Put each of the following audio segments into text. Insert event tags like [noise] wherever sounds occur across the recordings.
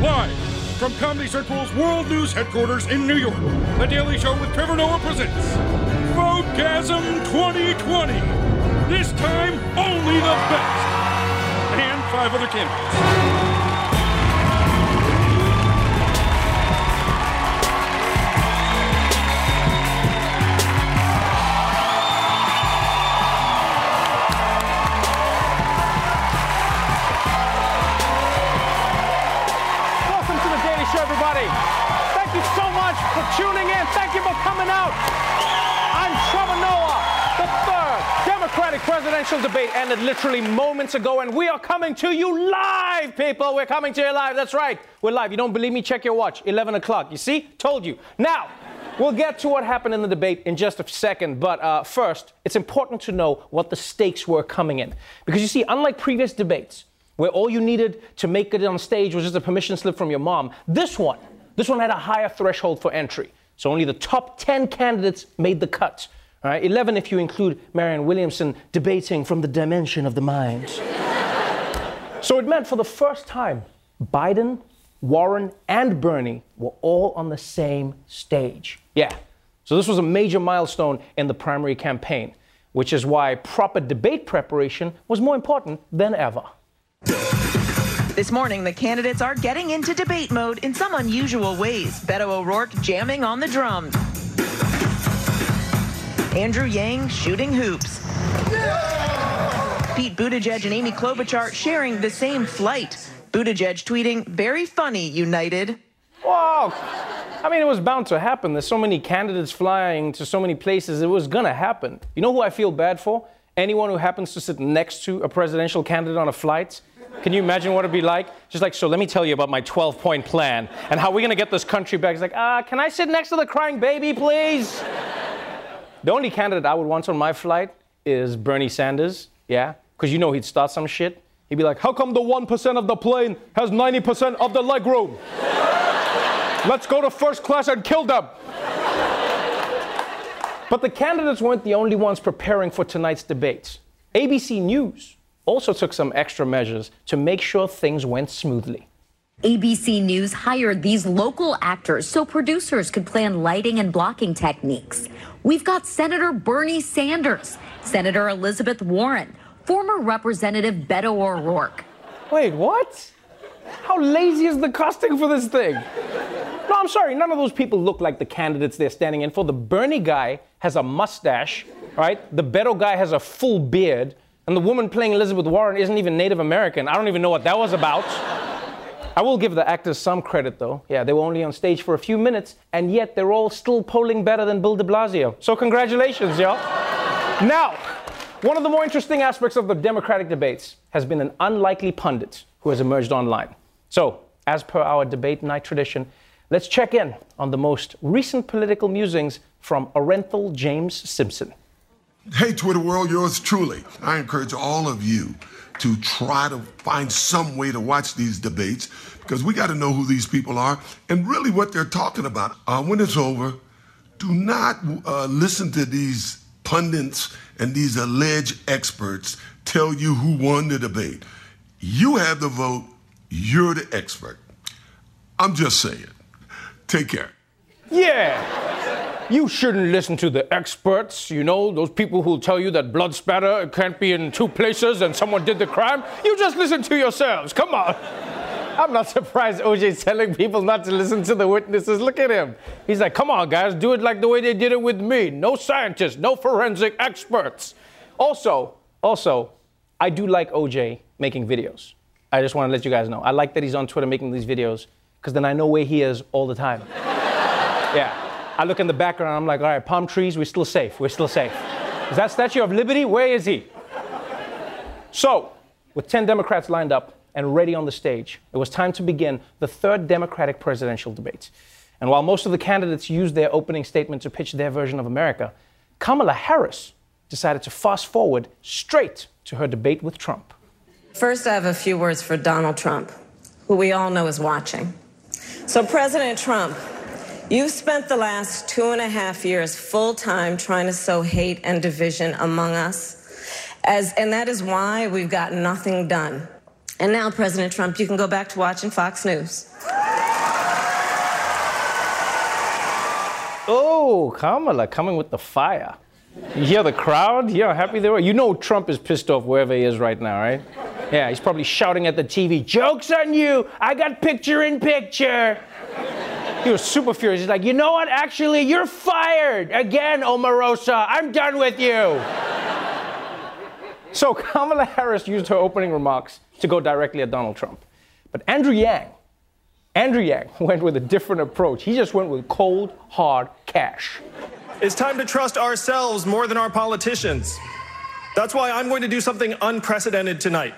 Live from Comedy Central's World News headquarters in New York, The Daily Show with Trevor Noah presents Votegasm 2020. This time, only the best. And five other candidates. Everybody. Thank you so much for tuning in. Thank you for coming out. I'm Trevor Noah. The third Democratic presidential debate ended literally moments ago, and we are coming to you live, people. We're coming to you live. That's right. We're live. You don't believe me? Check your watch. 11 o'clock. You see? Told you. Now, we'll get to what happened in the debate in just a second, but uh, first, it's important to know what the stakes were coming in. Because you see, unlike previous debates, where all you needed to make it on stage was just a permission slip from your mom. This one, this one had a higher threshold for entry. So only the top 10 candidates made the cut. All right, 11 if you include Marianne Williamson debating from the dimension of the mind. [laughs] so it meant for the first time, Biden, Warren, and Bernie were all on the same stage. Yeah. So this was a major milestone in the primary campaign, which is why proper debate preparation was more important than ever. This morning, the candidates are getting into debate mode in some unusual ways. Beto O'Rourke jamming on the drums. Andrew Yang shooting hoops. Pete Buttigieg and Amy Klobuchar sharing the same flight. Buttigieg tweeting, very funny, United. Wow. I mean, it was bound to happen. There's so many candidates flying to so many places. It was going to happen. You know who I feel bad for? Anyone who happens to sit next to a presidential candidate on a flight. Can you imagine what it'd be like? Just like, so let me tell you about my 12 point plan and how we're to get this country back. It's like, ah, can I sit next to the crying baby, please? [laughs] The only candidate I would want on my flight is Bernie Sanders, yeah? Because you know he'd start some shit. He'd be like, how come the 1% of the plane has 90% of the leg room? [laughs] Let's go to first class and kill them. But the candidates weren't the only ones preparing for tonight's debates. ABC News also took some extra measures to make sure things went smoothly. ABC News hired these local actors so producers could plan lighting and blocking techniques. We've got Senator Bernie Sanders, Senator Elizabeth Warren, former Representative Beto O'Rourke. Wait, what? How lazy is the casting for this thing? No, I'm sorry, none of those people look like the candidates they're standing in for. The Bernie guy has a mustache, right? The Beto guy has a full beard, and the woman playing Elizabeth Warren isn't even Native American. I don't even know what that was about. I will give the actors some credit, though. Yeah, they were only on stage for a few minutes, and yet they're all still polling better than Bill de Blasio. So, congratulations, y'all. now, one of the more interesting aspects of the Democratic debates has been an unlikely pundit who has emerged online. So, as per our debate night tradition, let's check in on the most recent political musings from Orenthal James Simpson. Hey, Twitter world, yours truly. I encourage all of you to try to find some way to watch these debates because we got to know who these people are and really what they're talking about. Uh, when it's over, do not uh, listen to these pundits and these alleged experts tell you who won the debate. You have the vote, you're the expert. I'm just saying. Take care. Yeah. You shouldn't listen to the experts, you know, those people who tell you that blood spatter can't be in two places and someone did the crime. You just listen to yourselves. Come on. [laughs] I'm not surprised OJ's telling people not to listen to the witnesses. Look at him. He's like, come on, guys, do it like the way they did it with me. No scientists, no forensic experts. Also, also, I do like OJ making videos. I just want to let you guys know. I like that he's on Twitter making these videos because then I know where he is all the time. [laughs] yeah. I look in the background, I'm like, all right, palm trees, we're still safe. We're still safe. Is that Statue of Liberty? Where is he? So, with 10 Democrats lined up and ready on the stage, it was time to begin the third Democratic presidential debate. And while most of the candidates used their opening statement to pitch their version of America, Kamala Harris decided to fast forward straight to her debate with Trump. First, I have a few words for Donald Trump, who we all know is watching. So, President Trump, You've spent the last two and a half years full time trying to sow hate and division among us. As, and that is why we've got nothing done. And now, President Trump, you can go back to watching Fox News. Oh, Kamala coming with the fire. You hear the crowd? You how happy they were? You know Trump is pissed off wherever he is right now, right? Yeah, he's probably shouting at the TV, Joke's on you! I got picture in picture! He was super furious. He's like, you know what? Actually, you're fired again, Omarosa. I'm done with you. so [laughs] Kamala Harris used her opening remarks to go directly at Donald Trump. But Andrew Yang, Andrew Yang [laughs] went with a different approach. He just went with cold, hard cash. It's time to trust ourselves more than our politicians. That's why I'm going to do something unprecedented tonight.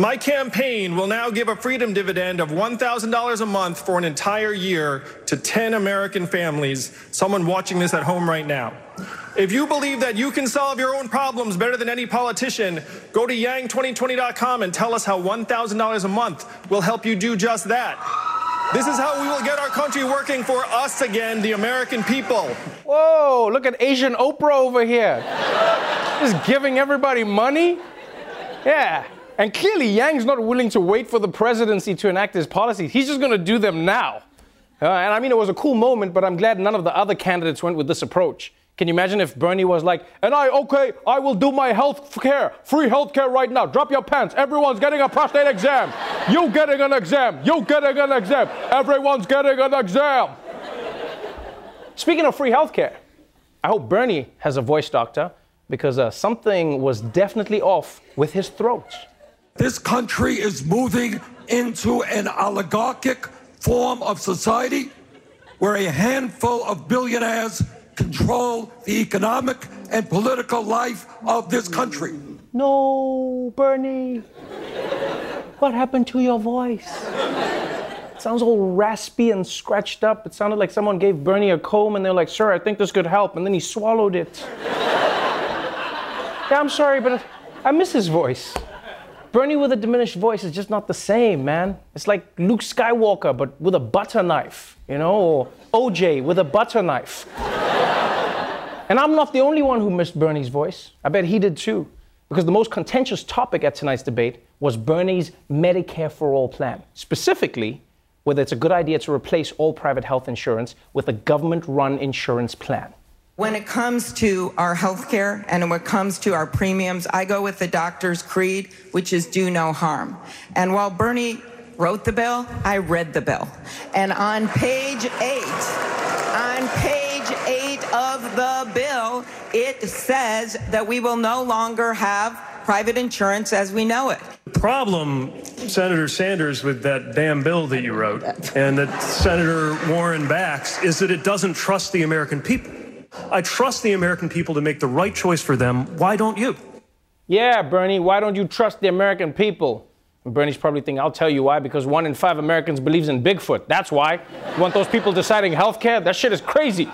My campaign will now give a freedom dividend of $1,000 a month for an entire year to 10 American families, someone watching this at home right now. If you believe that you can solve your own problems better than any politician, go to yang2020.com and tell us how $1,000 a month will help you do just that. This is how we will get our country working for us again, the American people. Whoa, look at Asian Oprah over here. Just giving everybody money? Yeah. And clearly, Yang's not willing to wait for the presidency to enact his policies. He's just going to do them now. Uh, and I mean, it was a cool moment, but I'm glad none of the other candidates went with this approach. Can you imagine if Bernie was like, and I, okay, I will do my health care, free health care right now. Drop your pants. Everyone's getting a prostate exam. You getting an exam. You getting an exam. Everyone's getting an exam. Speaking of free health care, I hope Bernie has a voice doctor because uh, something was definitely off with his throat. This country is moving into an oligarchic form of society where a handful of billionaires control the economic and political life of this country. No, Bernie. What happened to your voice? It sounds all raspy and scratched up. It sounded like someone gave Bernie a comb and they're like, Sir, I think this could help. And then he swallowed it. [laughs] yeah, I'm sorry, but I miss his voice. Bernie with a diminished voice is just not the same, man. It's like Luke Skywalker, but with a butter knife, you know, or OJ with a butter knife. [laughs] and I'm not the only one who missed Bernie's voice. I bet he did too. Because the most contentious topic at tonight's debate was Bernie's Medicare for All plan. Specifically, whether it's a good idea to replace all private health insurance with a government run insurance plan. When it comes to our health care and when it comes to our premiums, I go with the doctor's creed, which is do no harm. And while Bernie wrote the bill, I read the bill. And on page eight, on page eight of the bill, it says that we will no longer have private insurance as we know it. The problem, Senator Sanders, with that damn bill that you wrote and that Senator Warren backs is that it doesn't trust the American people. I trust the American people to make the right choice for them. Why don't you? Yeah, Bernie, why don't you trust the American people? And Bernie's probably thinking, I'll tell you why, because one in five Americans believes in Bigfoot. That's why. You want those people deciding health care? That shit is crazy.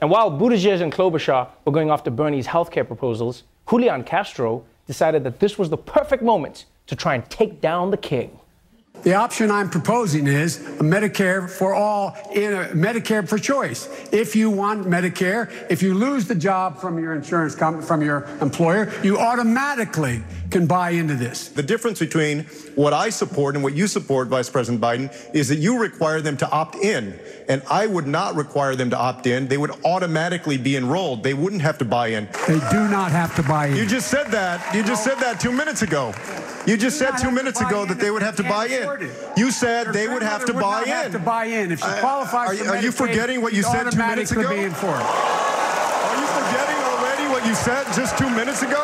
and while Buttigieg and Klobuchar were going after Bernie's health care proposals, Julian Castro decided that this was the perfect moment to try and take down the king. The option I'm proposing is a Medicare for all, in a Medicare for choice. If you want Medicare, if you lose the job from your insurance company, from your employer, you automatically can buy into this. The difference between what I support and what you support, Vice President Biden, is that you require them to opt in. And I would not require them to opt in. They would automatically be enrolled. They wouldn't have to buy in. They do not have to buy in. You just said that. You just said that two minutes ago. You just said two minutes ago that they would have to buy in. You said they would have to would buy not have to buy in. If she Uh, qualifies are for you- are you forgetting what you said two minutes ago? be in for it. Are you forgetting already what you said just two minutes ago?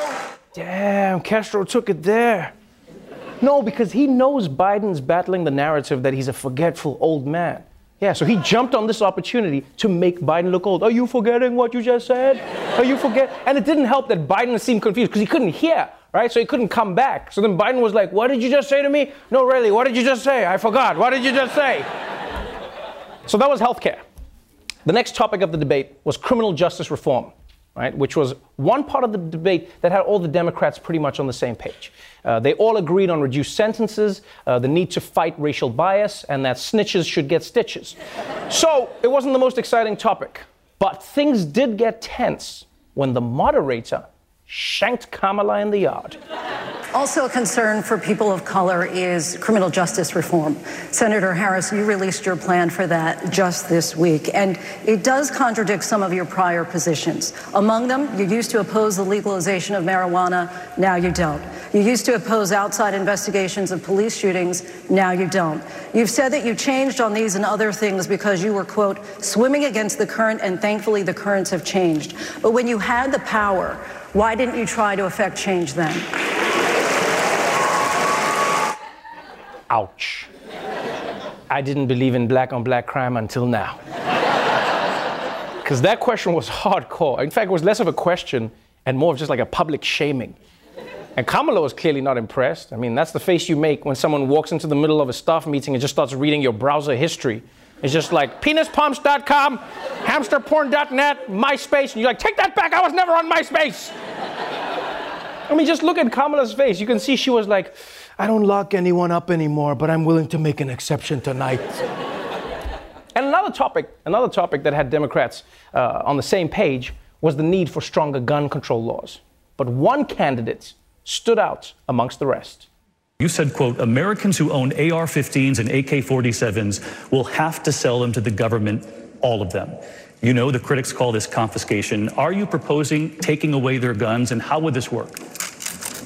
Damn, Castro took it there. No, because he knows Biden's battling the narrative that he's a forgetful old man. Yeah, so he jumped on this opportunity to make Biden look old. Are you forgetting what you just said? Are you forget? And it didn't help that Biden seemed confused because he couldn't hear, right? So he couldn't come back. So then Biden was like, "What did you just say to me? No, really, what did you just say? I forgot. What did you just say?" [laughs] So that was healthcare. The next topic of the debate was criminal justice reform, right? Which was one part of the debate that had all the Democrats pretty much on the same page. Uh, they all agreed on reduced sentences, uh, the need to fight racial bias, and that snitches should get stitches. So it wasn't the most exciting topic, but things did get tense when the moderator shanked Kamala in the yard. Also, a concern for people of color is criminal justice reform. Senator Harris, you released your plan for that just this week, and it does contradict some of your prior positions. Among them, you used to oppose the legalization of marijuana, now you don't. You used to oppose outside investigations of police shootings, now you don't. You've said that you changed on these and other things because you were, quote, swimming against the current, and thankfully the currents have changed. But when you had the power, why didn't you try to affect change then? Ouch. I didn't believe in black on black crime until now. Because that question was hardcore. In fact, it was less of a question and more of just like a public shaming. And Kamala was clearly not impressed. I mean, that's the face you make when someone walks into the middle of a staff meeting and just starts reading your browser history. It's just like penispumps.com, hamsterporn.net, MySpace, and you're like, take that back, I was never on MySpace. I mean, just look at Kamala's face. You can see she was like, I don't lock anyone up anymore, but I'm willing to make an exception tonight. and another topic, another topic that had Democrats uh, on the same page was the need for stronger gun control laws. But one candidate stood out amongst the rest. You said, quote, Americans who own AR 15s and AK 47s will have to sell them to the government, all of them. You know the critics call this confiscation. Are you proposing taking away their guns, and how would this work?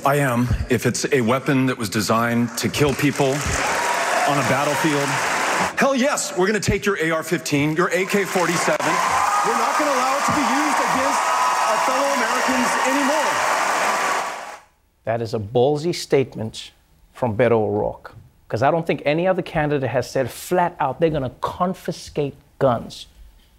I am. If it's a weapon that was designed to kill people on a battlefield, hell yes, we're going to take your AR 15, your AK 47. We're not going to allow it to be used against our fellow Americans anymore. That is a ballsy statement from Beto O'Rourke. Because I don't think any other candidate has said flat out they're going to confiscate guns.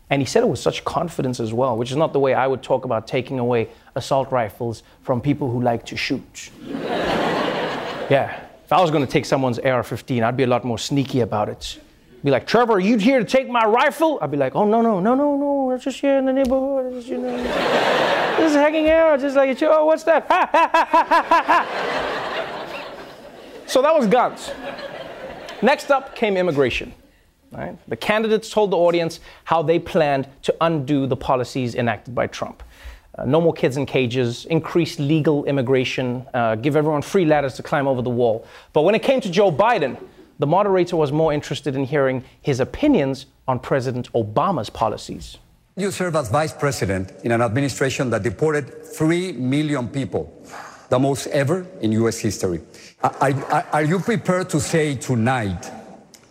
And he said it with such confidence as well, which is not the way I would talk about taking away assault rifles from people who like to shoot. [laughs] yeah, if I was going to take someone's AR 15, I'd be a lot more sneaky about it. Be like, Trevor, are you here to take my rifle? I'd be like, oh, no, no, no, no, no, I'm just here in the neighborhood. Just, you know, [laughs] just hanging out, just like, oh, what's that? [laughs] so that was guns. Next up came immigration. Right? The candidates told the audience how they planned to undo the policies enacted by Trump. Uh, no more kids in cages, increase legal immigration, uh, give everyone free ladders to climb over the wall. But when it came to Joe Biden, the moderator was more interested in hearing his opinions on President Obama's policies. You serve as vice president in an administration that deported 3 million people, the most ever in U.S. history. Are, are, are you prepared to say tonight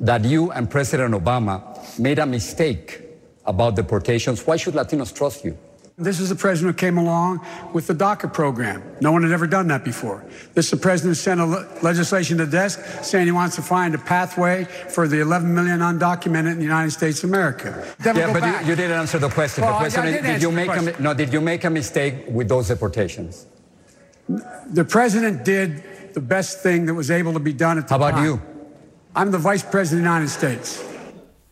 that you and President Obama made a mistake about deportations? Why should Latinos trust you? This is the president who came along with the DACA program. No one had ever done that before. This is the president who sent a le- legislation to the desk saying he wants to find a pathway for the 11 million undocumented in the United States of America. Then yeah, but you, you didn't answer the question. Well, the I- I question did is, did you make a, question. no? Did you make a mistake with those deportations? The president did the best thing that was able to be done at the How about time. you? I'm the vice president of the United States.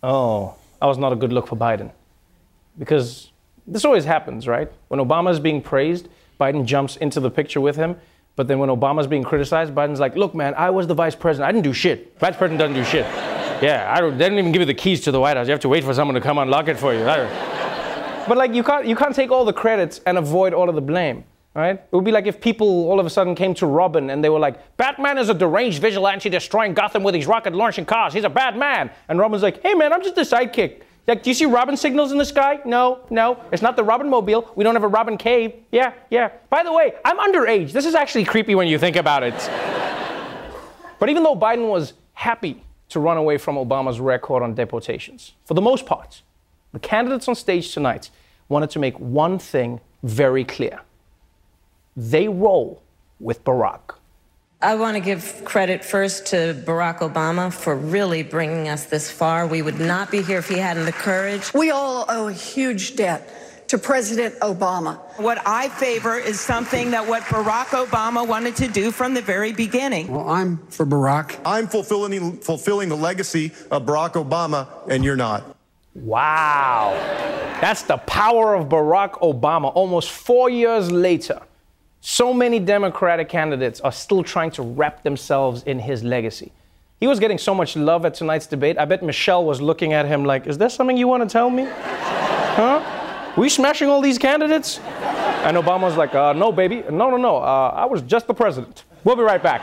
Oh, that was not a good look for Biden. Because this always happens, right? When Obama is being praised, Biden jumps into the picture with him. But then when Obama's being criticized, Biden's like, look, man, I was the vice president. I didn't do shit. Vice president doesn't do shit. [laughs] Yeah, I don't, they didn't even give you the keys to the White House. You have to wait for someone to come unlock it for you. [laughs] But like, you can't, you can't take all the credits and avoid all of the blame. Right? It would be like if people all of a sudden came to Robin and they were like, Batman is a deranged vigilante destroying Gotham with his rocket launching cars. He's a bad man. And Robin's like, hey man, I'm just a sidekick. Like, do you see Robin signals in the sky? No, no. It's not the Robin mobile. We don't have a Robin cave. Yeah, yeah. By the way, I'm underage. This is actually creepy when you think about it. [laughs] but even though Biden was happy to run away from Obama's record on deportations, for the most part, the candidates on stage tonight wanted to make one thing very clear they roll with Barack. I want to give credit first to Barack Obama for really bringing us this far. We would not be here if he hadn't the courage. We all owe a huge debt to President Obama. What I favor is something that what Barack Obama wanted to do from the very beginning. Well, I'm for Barack. I'm fulfilling fulfilling the legacy of Barack Obama, and you're not. Wow. That's the power of Barack Obama. Almost four years later, so many Democratic candidates are still trying to wrap themselves in his legacy. He was getting so much love at tonight's debate. I bet Michelle was looking at him like, Is there something you want to tell me? [laughs] Huh? We smashing all these candidates? And Obama's like, uh, No, baby. No, no, no. Uh, I was just the president. We'll be right back.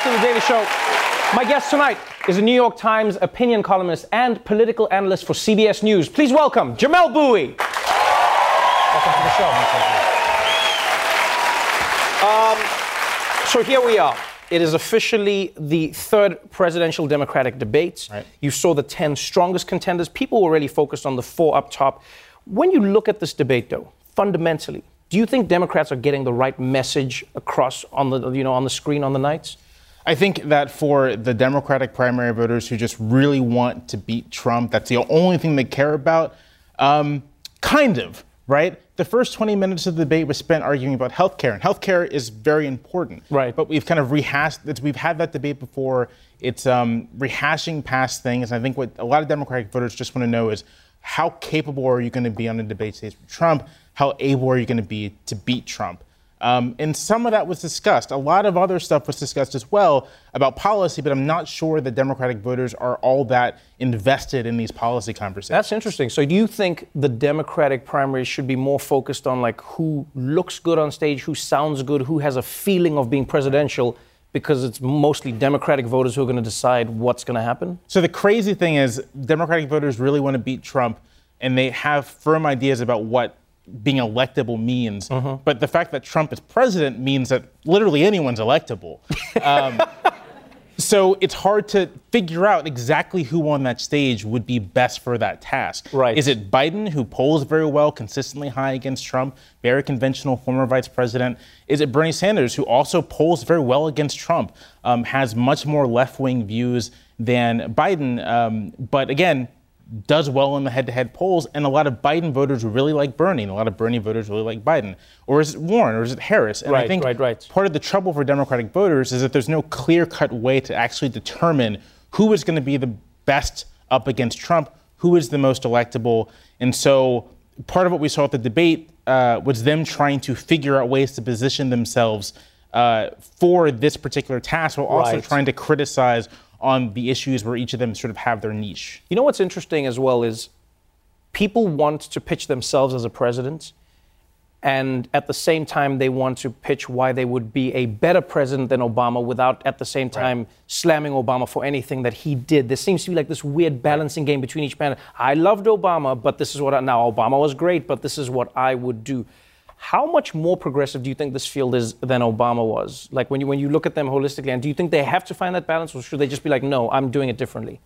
back to The Daily Show. My guest tonight is a New York Times opinion columnist and political analyst for CBS News. Please welcome Jamelle Bouie. Welcome to the show. Um, so here we are. It is officially the third presidential Democratic debate. You saw the 10 strongest contenders. People were really focused on the four up top. When you look at this debate, though, fundamentally, do you think Democrats are getting the right message across on the, you know, on the screen on the nights? I think that for the Democratic primary voters who just really want to beat Trump, that's the only thing they care about. Um, kind of, right? The first 20 minutes of the debate was spent arguing about healthcare, and healthcare is very important. Right. But we've kind of rehashed. It's, we've had that debate before. It's um, rehashing past things. And I think what a lot of Democratic voters just want to know is how capable are you going to be on the debate stage with Trump? How able are you going to be to beat Trump? Um, and some of that was discussed. A lot of other stuff was discussed as well about policy, but I'm not sure the Democratic voters are all that invested in these policy conversations. That's interesting. So, do you think the Democratic primaries should be more focused on like who looks good on stage, who sounds good, who has a feeling of being presidential? Because it's mostly Democratic voters who are going to decide what's going to happen? So, the crazy thing is, Democratic voters really want to beat Trump, and they have firm ideas about what being electable means. Mm-hmm. But the fact that Trump is president means that literally anyone's electable. Um, [laughs] so it's hard to figure out exactly who on that stage would be best for that task. Right. Is it Biden, who polls very well, consistently high against Trump, very conventional former vice president? Is it Bernie Sanders, who also polls very well against Trump, um, has much more left wing views than Biden? Um, but again, does well in the head-to-head polls, and a lot of Biden voters really like Bernie, and a lot of Bernie voters really like Biden. Or is it Warren, or is it Harris? And I Right, think right, right. part of the trouble for Democratic voters is that there's no clear-cut way to actually determine who is going to be the best up against Trump, who is the most electable, and so part of what we saw at the debate uh, was them trying to figure out ways to position themselves uh, for this particular task, while also Right. trying to criticize on the issues where each of them sort of have their niche. You know what's interesting as well is people want to pitch themselves as a president, and at the same time, they want to pitch why they would be a better president than Obama without at the same time slamming Obama for anything that he did. There seems to be like this weird balancing game between each man. I loved Obama, but this is what I, now Obama was great, but this is what I would do. How much more progressive do you think this field is than Obama was? Like when you when you look at them holistically, and do you think they have to find that balance, or should they just be like, no, I'm doing it differently?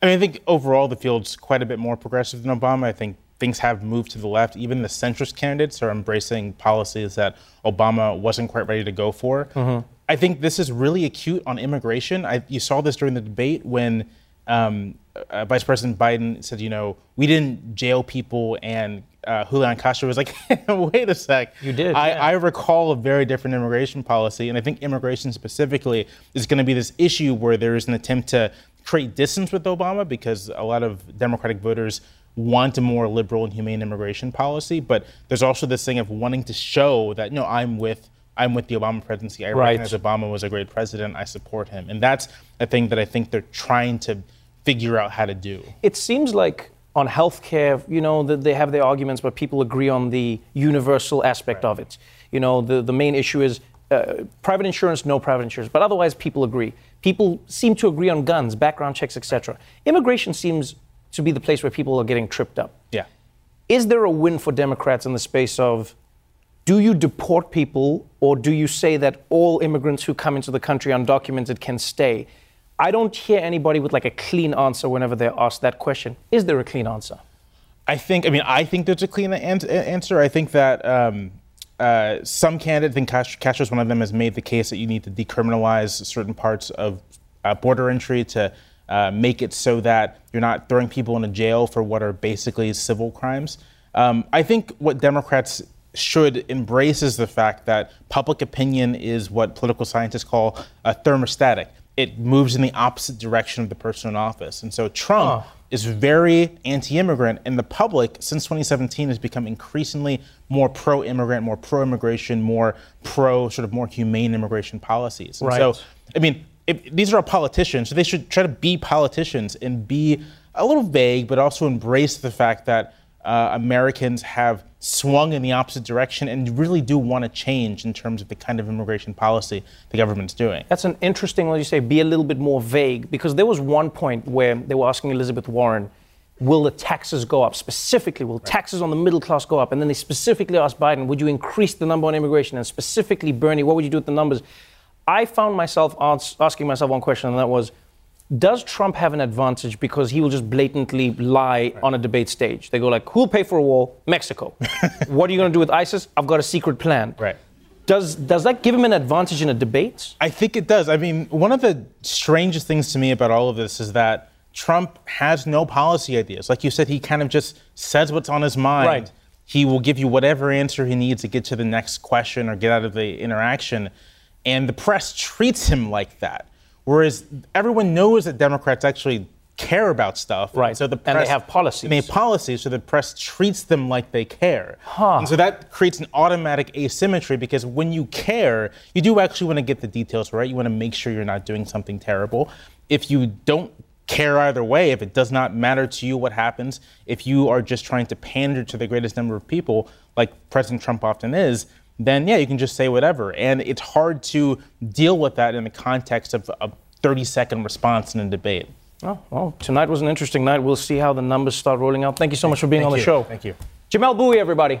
I mean, I think overall the field's quite a bit more progressive than Obama. I think things have moved to the left. Even the centrist candidates are embracing policies that Obama wasn't quite ready to go for. Mhm. I think this is really acute on immigration. I, you saw this during the debate when um, uh, Vice President Biden said, you know, we didn't jail people, and uh, Julian Castro was like, [laughs] wait a sec. You did, I, yeah. I recall a very different immigration policy, and I think immigration specifically is going to be this issue where there is an attempt to create distance with Obama because a lot of Democratic voters want a more liberal and humane immigration policy, but there's also this thing of wanting to show that no, I'm with I'm with the Obama presidency. I Right. recognize Obama was a great president. I support him, and that's a thing that I think they're trying to figure out how to do. It seems like on healthcare, you know, that they have their arguments, but people agree on the universal aspect of it. You know, the, the main issue is uh, private insurance, no private insurance, but otherwise people agree. People seem to agree on guns, background checks, etc. Immigration seems to be the place where people are getting tripped up. Yeah. Is there a win for Democrats in the space of do you deport people or do you say that all immigrants who come into the country undocumented can stay? I don't hear anybody with like a clean answer whenever they're asked that question. Is there a clean answer? I think. I mean, I think there's a clean an- answer. I think that um, uh, some candidates, I think Castro, Castro's one of them, has made the case that you need to decriminalize certain parts of uh, border entry to uh, make it so that you're not throwing people into jail for what are basically civil crimes. Um, I think what Democrats should embrace is the fact that public opinion is what political scientists call a thermostatic. It moves in the opposite direction of the person in office. And so Trump is very anti-immigrant, and the public since 2017 has become increasingly more pro-immigrant, more pro-immigration, more pro sort of more humane immigration policies. And Right. so, I mean, if, these are all politicians, so they should try to be politicians and be a little vague, but also embrace the fact that uh, Americans have swung in the opposite direction and really do want to change in terms of the kind of immigration policy the government's doing. That's an interesting one you say, be a little bit more vague, because there was one point where they were asking Elizabeth Warren, will the taxes go up? Specifically, will taxes on the middle class go up? And then they specifically asked Biden, would you increase the number on immigration? And specifically, Bernie, what would you do with the numbers? I found myself asking myself one question, and that was, does Trump have an advantage because he will just blatantly lie on a debate stage? They go like, "Who'll pay for a wall? Mexico. [laughs] what are you going to do with ISIS? I've got a secret plan." Right. Does does that give him an advantage in a debate? I think it does. I mean, one of the strangest things to me about all of this is that Trump has no policy ideas. Like you said, he kind of just says what's on his mind. Right. He will give you whatever answer he needs to get to the next question or get out of the interaction. And the press treats him like that. Whereas everyone knows that Democrats actually care about stuff. Right. So the And they have policies. And they have policies, so the press treats them like they care. Huh. And so that creates an automatic asymmetry because when you care, you do actually want to get the details right. You want to make sure you're not doing something terrible. If you don't care either way, if it does not matter to you what happens, if you are just trying to pander to the greatest number of people, like President Trump often is, then yeah, you can just say whatever. And it's hard to deal with that in the context of a 30 second response in a debate. Oh, well, tonight was an interesting night. We'll see how the numbers start rolling out. Thank you so much for being Thank on the show. Thank you. Jamelle Bouie, everybody.